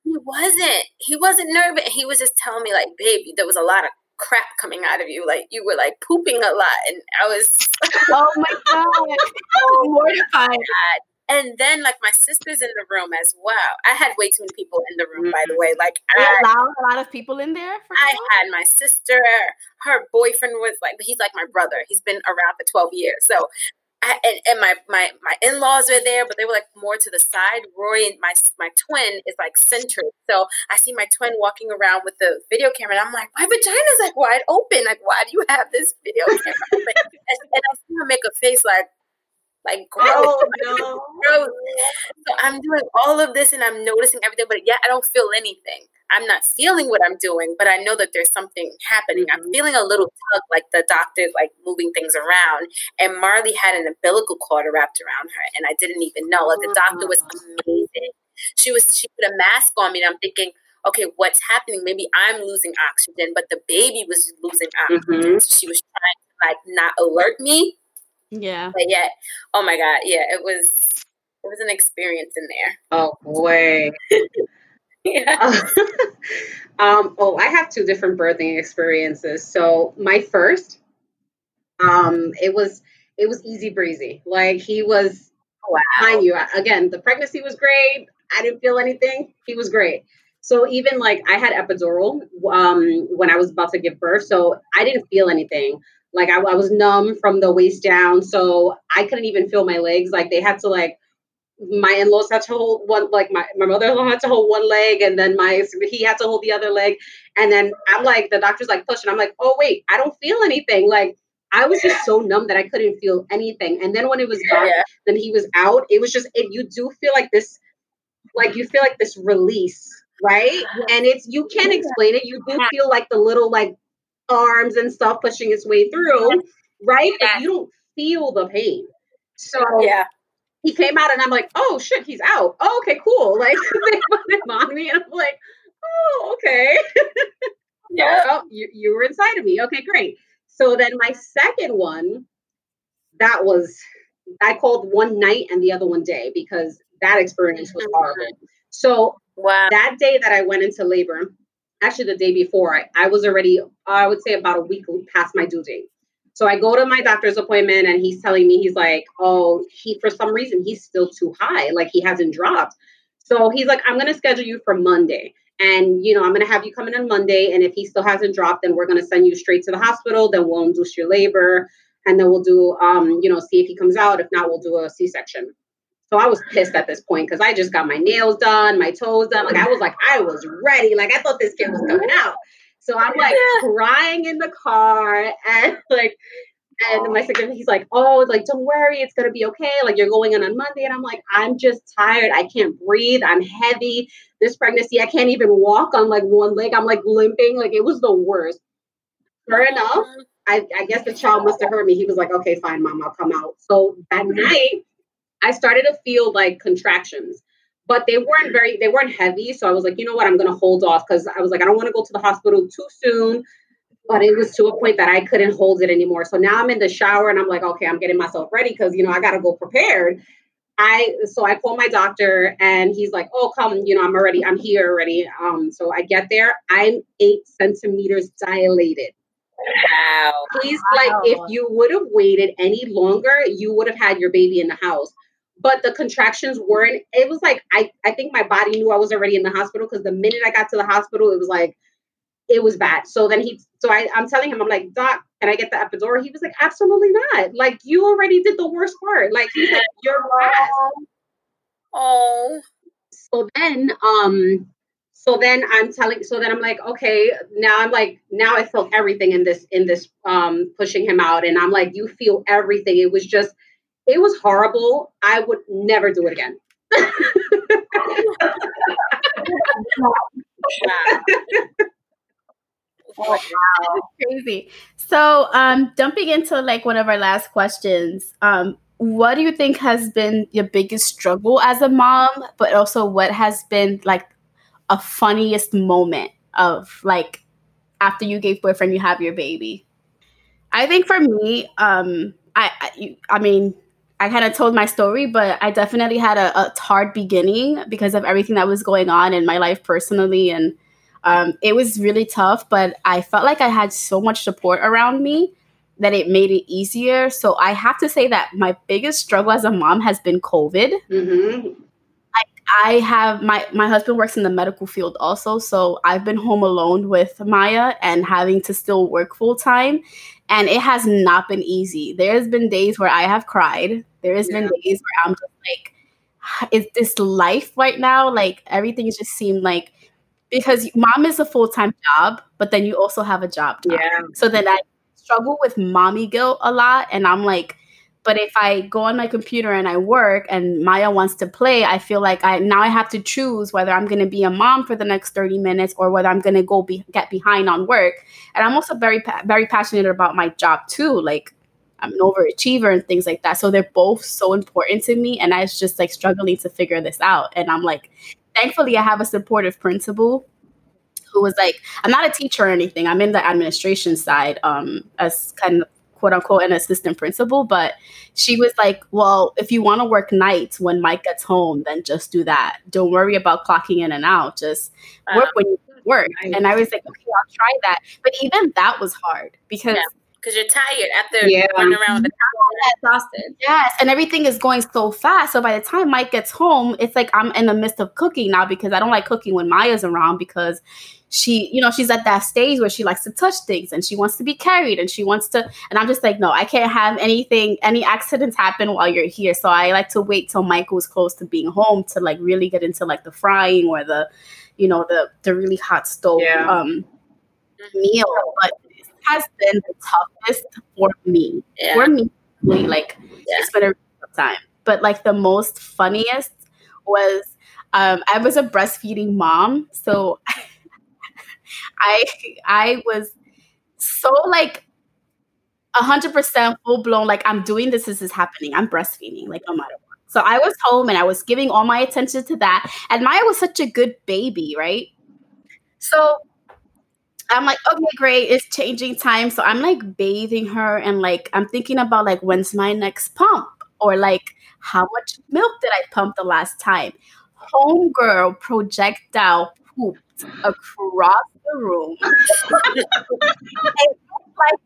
He wasn't. He wasn't nervous. He was just telling me, like, baby, there was a lot of crap coming out of you. Like, you were like pooping a lot. And I was, oh my god Oh, mortified and then like my sister's in the room as well. I had way too many people in the room, by the Mhm. way. Like, they I, allowed a lot of people in there for I had my sister, her boyfriend was like, but he's like my brother. He's been around for 12 years. So, I, and, and my, my, my in-laws were there, but they were like more to the side. Roy and my, my twin is like centered. So I see my twin walking around with the video camera and I'm like, my vagina's like wide open. Like, why do you have this video camera open? and, and I see her make a face like, like gross. Oh no. gross. So I'm doing all of this and I'm noticing everything, but yet I don't feel anything. I'm not feeling what I'm doing, but I know that there's something happening. I'm Mhm. feeling a little tug, like the doctor's like moving things around. And Marley had an umbilical cord wrapped around her, and I didn't even know. Like the doctor was amazing. She was she put a mask on me, and I'm thinking, okay, what's happening? Maybe I'm losing oxygen, but the baby was losing oxygen. So she was trying to like not alert me yeah but yet, oh my god, yeah, it was it was an experience in there. Oh boy. Yeah. um, oh, I have two different birthing experiences. So my first, um, it was it was easy breezy. Like he was, wow. mind you, again, the pregnancy was great. I didn't feel anything. He was great. So even like I had epidural um, when I was about to give birth, so I didn't feel anything. Like I, I was numb from the waist down, so I couldn't even feel my legs. Like they had to like my in-laws had to hold one like my, my mother-in-law had to hold one leg and then my he had to hold the other leg. And then i'm like the doctor's like pushing. I'm like oh wait i don't feel anything. Like i was just so numb that i couldn't feel anything. And then when it was dark yeah. then he was out. It was just it, you do feel like this like you feel like this release right? And it's you can't explain it. You do feel like the little like arms and stuff pushing its way through right? But you don't feel the pain. So yeah he came out and I'm like, oh shit, he's out. Oh, okay, cool. Like they put him on me and I'm like, oh, okay. yeah. Oh, you, you were inside of me. Okay, great. So then my second one, that was I called one night and the other one day because that experience was mm-hmm. horrible. So wow. that day that I went into labor, actually the day before, I, I was already, I would say about a week past my due date. So I go to my doctor's appointment and he's telling me, he's like, oh, he, for some reason, he's still too high. Like he hasn't dropped. So he's like, I'm going to schedule you for Monday. And, you know, I'm going to have you come in on Monday. And if he still hasn't dropped, then we're going to send you straight to the hospital. Then we'll induce your labor. And then we'll do, um, you know, see if he comes out. If not, we'll do a C section. So I was pissed at this point because I just got my nails done, my toes done. Like I was like, I was ready. Like I thought this kid was coming out. So I'm like crying in the car and like and my secretary, he's like, oh, like, don't worry, it's gonna be okay. Like, you're going in on Monday. And I'm like, I'm just tired. I can't breathe. I'm heavy. This pregnancy, I can't even walk on like one leg. I'm like limping. Like, it was the worst. Sure enough, I, I guess the child must have heard me. He was like, okay, fine, mom, I'll come out. So that mm-hmm. night, I started to feel like contractions but they weren't very they weren't heavy. So i was like you know what? I'm going to hold off because i was like i don't want to go to the hospital too soon. But it was to a point that i couldn't hold it anymore. So now i'm in the shower and i'm like okay i'm getting myself ready because you know i got to go prepared. I so i call my doctor and he's like oh come you know i'm already i'm here already. Um so i get there. I'm eight centimeters dilated. Wow. He's wow. like, if you would have waited any longer, you would have had your baby in the house but the contractions weren't it was like i i think my body knew i was already in the hospital because the minute i got to the hospital it was like it was bad. So then he so I, i'm telling him i'm like doc can i get the epidural. He was like absolutely not. Like you already did the worst part. Like he's like you're fast oh. So then um so then i'm telling so then i'm like okay now i'm like now i felt everything in this in this um pushing him out. And i'm like you feel everything. It was just it was horrible. I would never do it again. Oh, wow. crazy. So, um, jumping into like one of our last questions, um, what do you think has been your biggest struggle as a mom, but also what has been like a funniest moment of like after you gave birth and you have your baby? I think for me, um, I, I, I mean, I kind of told my story, but I definitely had a, a, hard beginning because of everything that was going on in my life personally. And um, it was really tough, but I felt like I had so much support around me that it made it easier. So I have to say that my biggest struggle as a mom has been COVID. Mm-hmm. I, have my my husband works in the medical field also, so I've been home alone with Maya and having to still work full time, and it has not been easy. There's been days where I have cried. There has yeah. been days where I'm just like, is this life right now? Like everything just seemed like because mom is a full time job, but then you also have a job. Yeah. So then I struggle with mommy guilt a lot, and I'm like, but if I go on my computer and I work and Maya wants to play, I feel like I now I have to choose whether I'm going to be a mom for the next 30 minutes or whether I'm going to go be, get behind on work. And I'm also very very passionate about my job too. Like I'm an overachiever and things like that. So they're both so important to me and I was just like struggling to figure this out. And I'm like thankfully I have a supportive principal who was like I'm not a teacher or anything. I'm in the administration side um as kind of quote unquote an assistant principal, but she was like, Well, if you want to work nights when Mike gets home, then just do that. Don't worry about clocking in and out. Just work when you work. Nice. And I was like, Okay, I'll try that. But even that was hard because Yeah. Because you're tired after Yeah. running around with the exhausted. Yes, and everything is going so fast. So by the time Mike gets home, it's like I'm in the midst of cooking now because I don't like cooking when Maya's around because she, you know, she's at that stage where she likes to touch things and she wants to be carried and she wants to and I'm just like, no, I can't have anything any accidents happen while you're here. So I like to wait till Mike was close to being home to like really get into like the frying or the you know, the the really hot stove Yeah. um meal. But this has been the toughest for me Yeah. for me, really, like Yeah. it's been a really tough time. But like the most funniest was um, I was a breastfeeding mom, so I I was so like hundred percent full blown. Like I'm doing this. This is happening. I'm breastfeeding. Like no matter what. So I was home and I was giving all my attention to that. And Maya was such a good baby, right? So I'm like, okay, great. It's changing time. So I'm like bathing her and like I'm thinking about like when's my next pump? Or like how much milk did I pump the last time? Homegirl projectile pooped across the room. it was like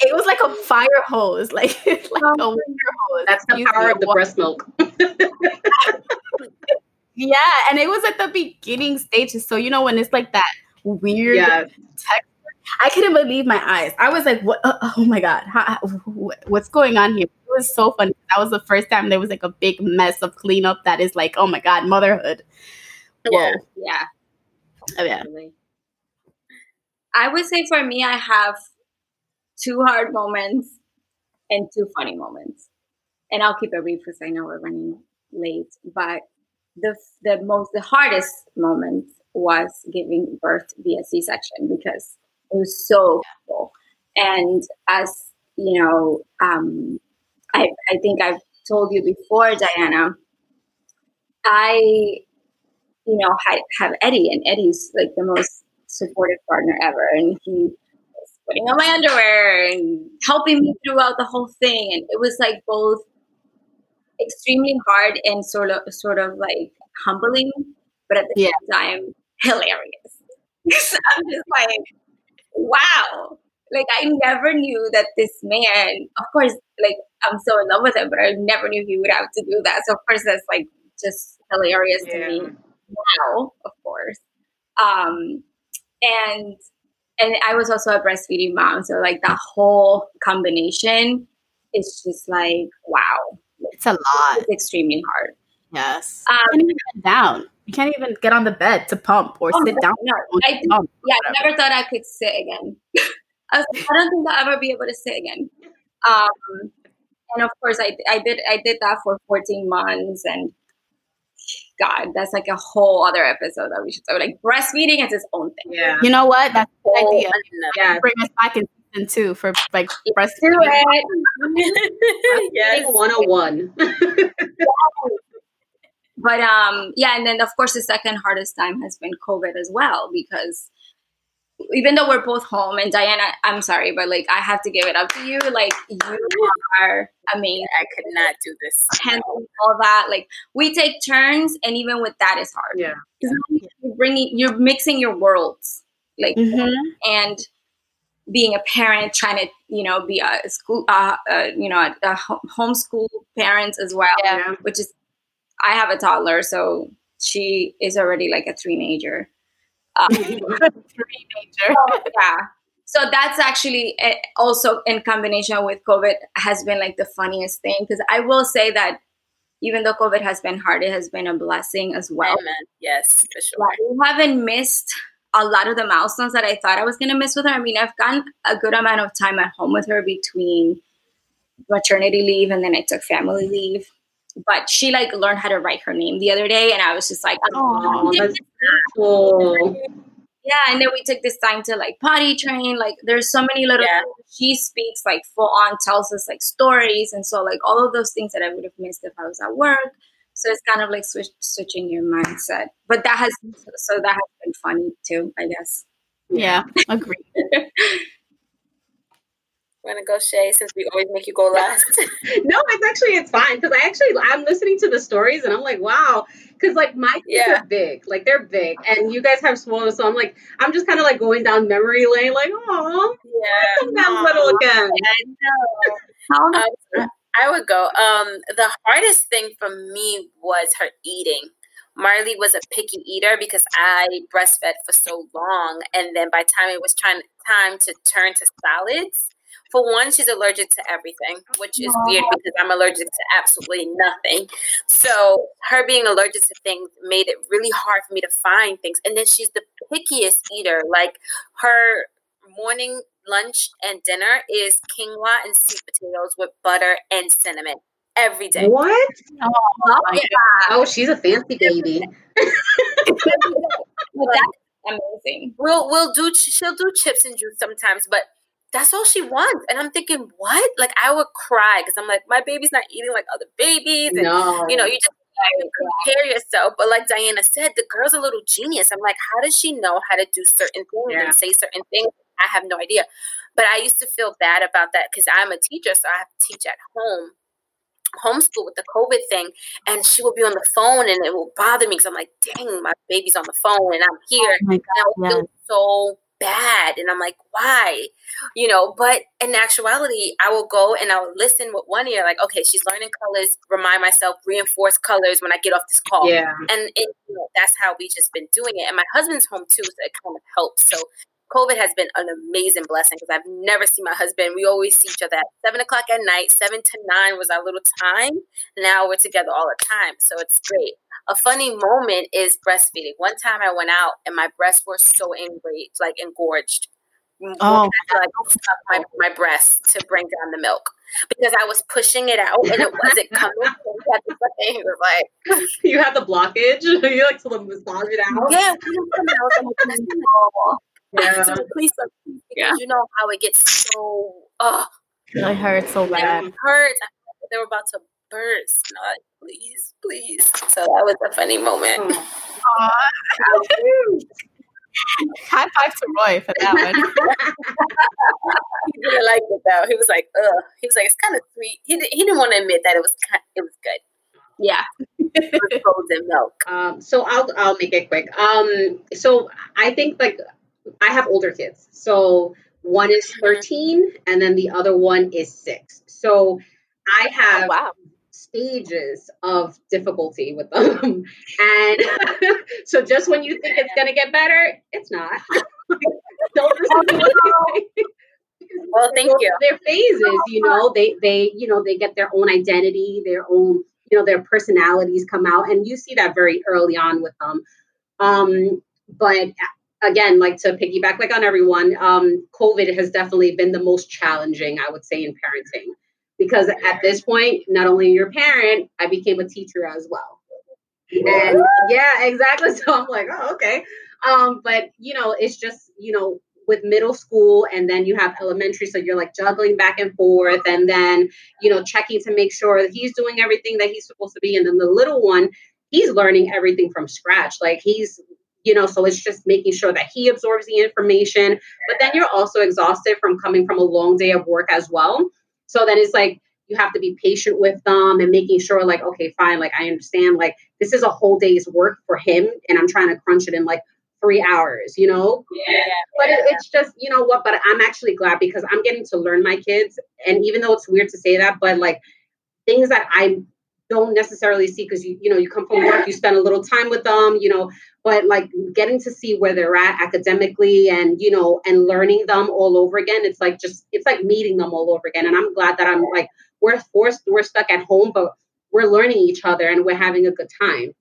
it was like a fire hose, like like a water hose. That's the power of the wa- breast milk. Yeah, and it was at the beginning stages. So you know when it's like that weird yeah. texture. I couldn't believe my eyes. I was like, "What? uh, oh my god, how, how- wh- what's going on here?" It was so funny. That was the first time there was like a big mess of cleanup. That is like, oh my god, motherhood. Whoa. Yeah. Yeah. Oh, yeah. I would say for me, I have two hard moments and two funny moments. And I'll keep it brief because I know we're running late. But the the most the hardest moment was giving birth via C section because it was so painful. And as you know, um, I I think I've told you before, Diana. I you know, have Eddie, and Eddie's like the most supportive partner ever. And he was putting on my underwear and helping me throughout the whole thing. And it was like both extremely hard and sort of, sort of like humbling, but at the Yeah. same time, hilarious. So I'm just like, wow. Like I never knew that this man, of course, like I'm so in love with him, but I never knew he would have to do that. So of course that's like just hilarious to me Yeah. Now, of course. Um, and and I was also a breastfeeding mom, so like that whole combination is just like wow, It's a lot. it's extremely hard. Yes. Um, you can't even get down. You can't even get on the bed to pump or Oh, sit down. No, I to pump. yeah, I never thought I could sit again. I, like, I don't think I'll ever be able to sit again. Um, and of course, I I did I did that for 14 months, and God, that's like a whole other episode that we should. So like breastfeeding is its own thing. Yeah. You know what? That's a good Oh, idea. Yeah. Bring us back in season two for like Do breastfeeding. it. yes. 101. But um, yeah, and then of course the second hardest time has been COVID as well because even though we're both home and Diana, I'm sorry, but like I have to give it up to you. Like you are amazing. I could not do this. handling all that. Like we take turns, and even with that, it's hard. yeah. You're bringing, you're mixing your worlds, like Mhm. and being a parent, trying to you know be a school, uh, uh you know, a, a ho- homeschool parent as well, Yeah. which is I have a toddler, so she is already like a teenager. Um, Teenager. yeah. So that's actually eh, also in combination with COVID has been like the funniest thing because I will say that even though COVID has been hard, it has been a blessing as well. Amen. Yes, for sure. Yeah, we haven't missed a lot of the milestones that I thought I was going to miss with her. I mean, I've gotten a good amount of time at home with her between maternity leave and then I took family leave. But she like learned how to write her name the other day, and I was just like, Oh, that's cool. yeah. And then we took this time to like potty train. Like, there's so many little. Yeah. She speaks like full on, tells us like stories, and so like all of those things that I would have missed if I was at work. So it's kind of like switch, switching your mindset. But that has so that has been funny too, I guess. Yeah, agree. We're gonna go Shay since we always make you go last. no, it's actually it's fine because I actually I'm listening to the stories and I'm like, wow, because like my kids Yeah. are big, like they're big, and you guys have small, so I'm like, I'm just kind of like going down memory lane, like, oh, yeah. that little again. I know. Um, I would go. Um, the hardest thing for me was her eating. Marley was a picky eater because I breastfed for so long, and then by the time it was trying time to turn to solids, for one, she's allergic to everything, which is weird because I'm allergic to absolutely nothing. So her being allergic to things made it really hard for me to find things. And then she's the pickiest eater. Like her morning lunch and dinner is quinoa and sweet potatoes with butter and cinnamon every day. What? Oh, my Oh, she's a fancy baby. Well, that's amazing. We'll we'll do she'll do chips and juice sometimes, but that's all she wants. And I'm thinking, what? Like I would cry because I'm like, my baby's not eating like other babies, and No, you know, you just compare yourself. But like Diana said, the girl's a little genius. I'm like, how does she know how to do certain things Yeah. and say certain things? I have no idea. But I used to feel bad about that because I'm a teacher, so I have to teach at home, homeschool with the COVID thing. And she would be on the phone and it will bother me because I'm like, dang, my baby's on the phone and I'm oh here. Oh my And I would God, feel so bad. And I'm like, why? You know, but in actuality, I will go and I will listen with one ear, like, okay, she's learning colors, remind myself, reinforce colors when I get off this call. yeah. And it, you know, that's how we just been doing it. And my husband's home too, so it kind of helps. So COVID has been an amazing blessing because I've never seen my husband. We always see each other at seven o'clock at night. Seven to nine was our little time. Now we're together all the time, so it's great. A funny moment is breastfeeding. One time I went out and my breasts were so enraged, like engorged. Mm, oh. I to, like my, my breast to bring down the milk because I was pushing it out and it wasn't coming. So we had to suck it. He was like, You have the blockage. you like to massage it out. Yeah, we don't come out. I'm like, "That's not Yeah. Uh, because Yeah. you know how it gets so oh I heard so bad. it hurts. Like they were about to burst. And please, please. So that was a funny moment. Oh. High five to Roy for that one. He didn't like it though. He was like, ugh. He was like, it's kind of sweet. He, di- he didn't want to admit that it was kind, it was good. Yeah. It frozen milk. Um, so I'll I'll make it quick. Um, so I think like I have older kids. So one is 13 and then the other one is six. So I have Oh, wow. stages of difficulty with them. And so just when you think it's gonna get better, it's not. Don't listen to what they say. Well, thank you. Their phases, you know, they they you know they get their own identity, their own you know their personalities come out, and you see that very early on with them. Um, but again, like to piggyback like on everyone, um, COVID has definitely been the most challenging, I would say, in parenting because at this point, not only your parent, I became a teacher as well. And yeah, exactly. So I'm like, oh, okay. Um, but you know, it's just you know with middle school and then you have elementary so you're like juggling back and forth and then you know checking to make sure that he's doing everything that he's supposed to be and then the little one he's learning everything from scratch like he's you know so it's just making sure that he absorbs the information but then you're also exhausted from coming from a long day of work as well so then it's like you have to be patient with them and making sure like okay fine like i understand like this is a whole day's work for him and i'm trying to crunch it in like three hours you know Yeah. but it, it's just you know what but i'm actually glad because i'm getting to learn my kids and even though it's weird to say that but like things that i don't necessarily see because you you know you come from work you spend a little time with them you know but like getting to see where they're at academically and you know and learning them all over again it's like just it's like meeting them all over again and i'm glad that i'm like we're forced we're stuck at home but we're learning each other and we're having a good time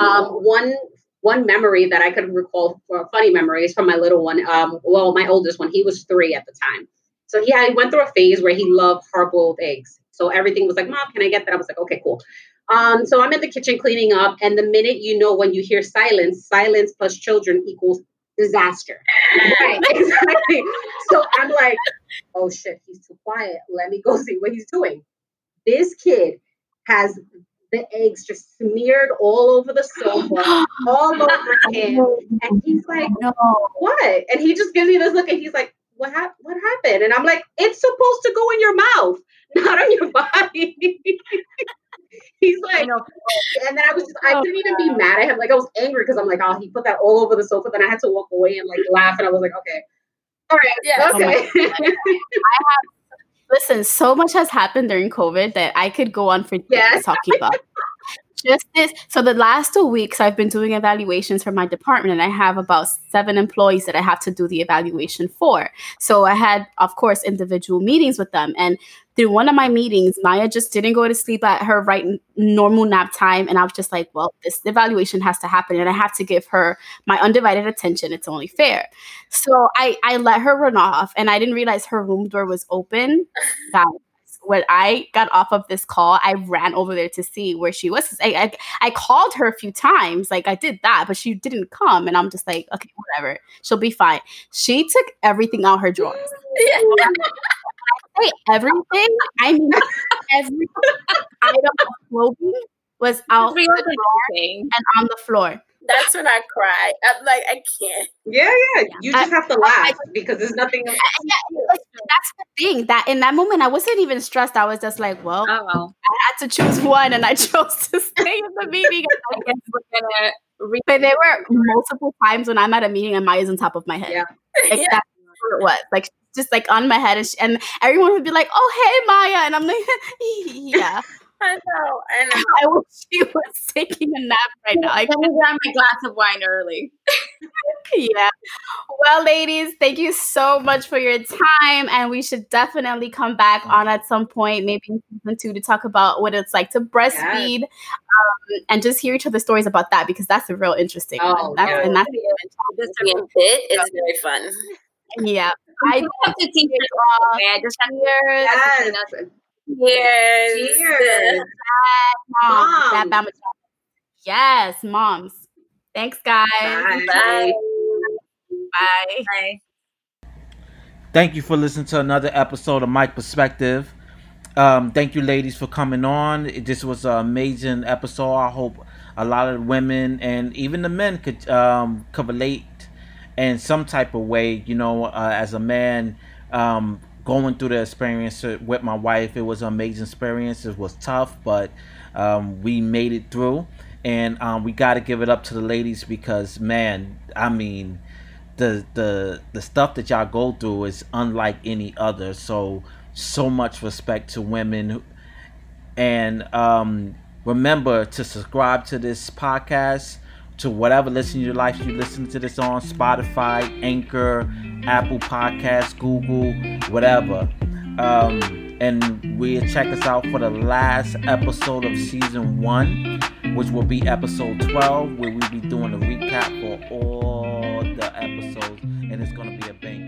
um, one one memory that I could recall, or funny memories from my little one. Um, well, my oldest one, he was three at the time. So he had, he went through a phase where he loved hard boiled eggs. So everything was like, Mom, can I get that? I was like, okay, cool. Um, so I'm in the kitchen cleaning up, and the minute you know when you hear silence, silence plus children equals disaster. Right, exactly. So I'm like, oh shit, he's too quiet. Let me go see what he's doing. This kid has the eggs just smeared all over the sofa, all over him. And he's like, no. what? And he just gives me this look and he's like, what happened? What happened? And I'm like, it's supposed to go in your mouth, not on your body. He's like, no. and then I was just, I oh, couldn't even be mad at him. Like I was angry because I'm like, oh, he put that all over the sofa. Then I had to walk away and like laugh, and I was like, okay, all right, yeah, okay. Oh I have listen. So much has happened during COVID that I could go on for days yes. talking about just this. So the last two weeks, I've been doing evaluations for my department, and I have about seven employees that I have to do the evaluation for. So I had, of course, individual meetings with them, and through one of my meetings, Maya just didn't go to sleep at her right normal nap time, and I was just like, "Well, this evaluation has to happen, and I have to give her my undivided attention. It's only fair." So I I let her run off, and I didn't realize her room door was open. That when I got off of this call, I ran over there to see where she was. I, I, I called her a few times, like I did that, but she didn't come, and I'm just like, okay, whatever, she'll be fine. She took everything out her drawers. I say everything. I mean every item of clothing was out the drawer and on the floor. That's when I cry. I'm like, I can't. Yeah, yeah. You just have to laugh because there's nothing. Yeah, that's the thing. That in that moment, I wasn't even stressed. I was just like, well, oh, well. I had to choose one, and I chose to stay in the meeting. I guess we're gonna. But there were multiple times when I'm at a meeting and Maya's on top of my head. Yeah, like, yeah. that's what it was. Like just like on my head, and, she, and everyone would be like, "Oh, hey, Maya," and I'm like, "Yeah." I know. I know. I wish she was taking a nap right now. I can grab my glass of wine early. yeah. Well, ladies, thank you so much for your time, and we should definitely come back on at some point, maybe in season two, to talk about what it's like to breastfeed, yes. um, and just hear each other's stories about that because that's a real interesting oh, one. That's, yeah. And that's this bit is very fun. Yeah. I have to teach it all. I just have yes. Cheers. Cheers. Mom. Mom. Yes, moms. Thanks, guys. Bye. Bye. Bye. Bye. Thank you for listening to another episode of Mike Perspective. Um, thank you, ladies, for coming on. This was an amazing episode. I hope a lot of women and even the men could um, could relate in some type of way. You know, uh, as a man, um, going through the experience with my wife. It was an amazing experience. It was tough, but um, we made it through. And um, we got to give it up to the ladies because, man, I mean, the the the stuff that y'all go through is unlike any other. So so much respect to women. And um, remember to subscribe to this podcast to whatever listening your life you listen to this on Spotify, Anchor, Apple Podcasts, Google, whatever. Um, and we'll check us out for the last episode of season one, which will be episode 12, where we'll be doing a recap for all the episodes, and it's gonna be a bang.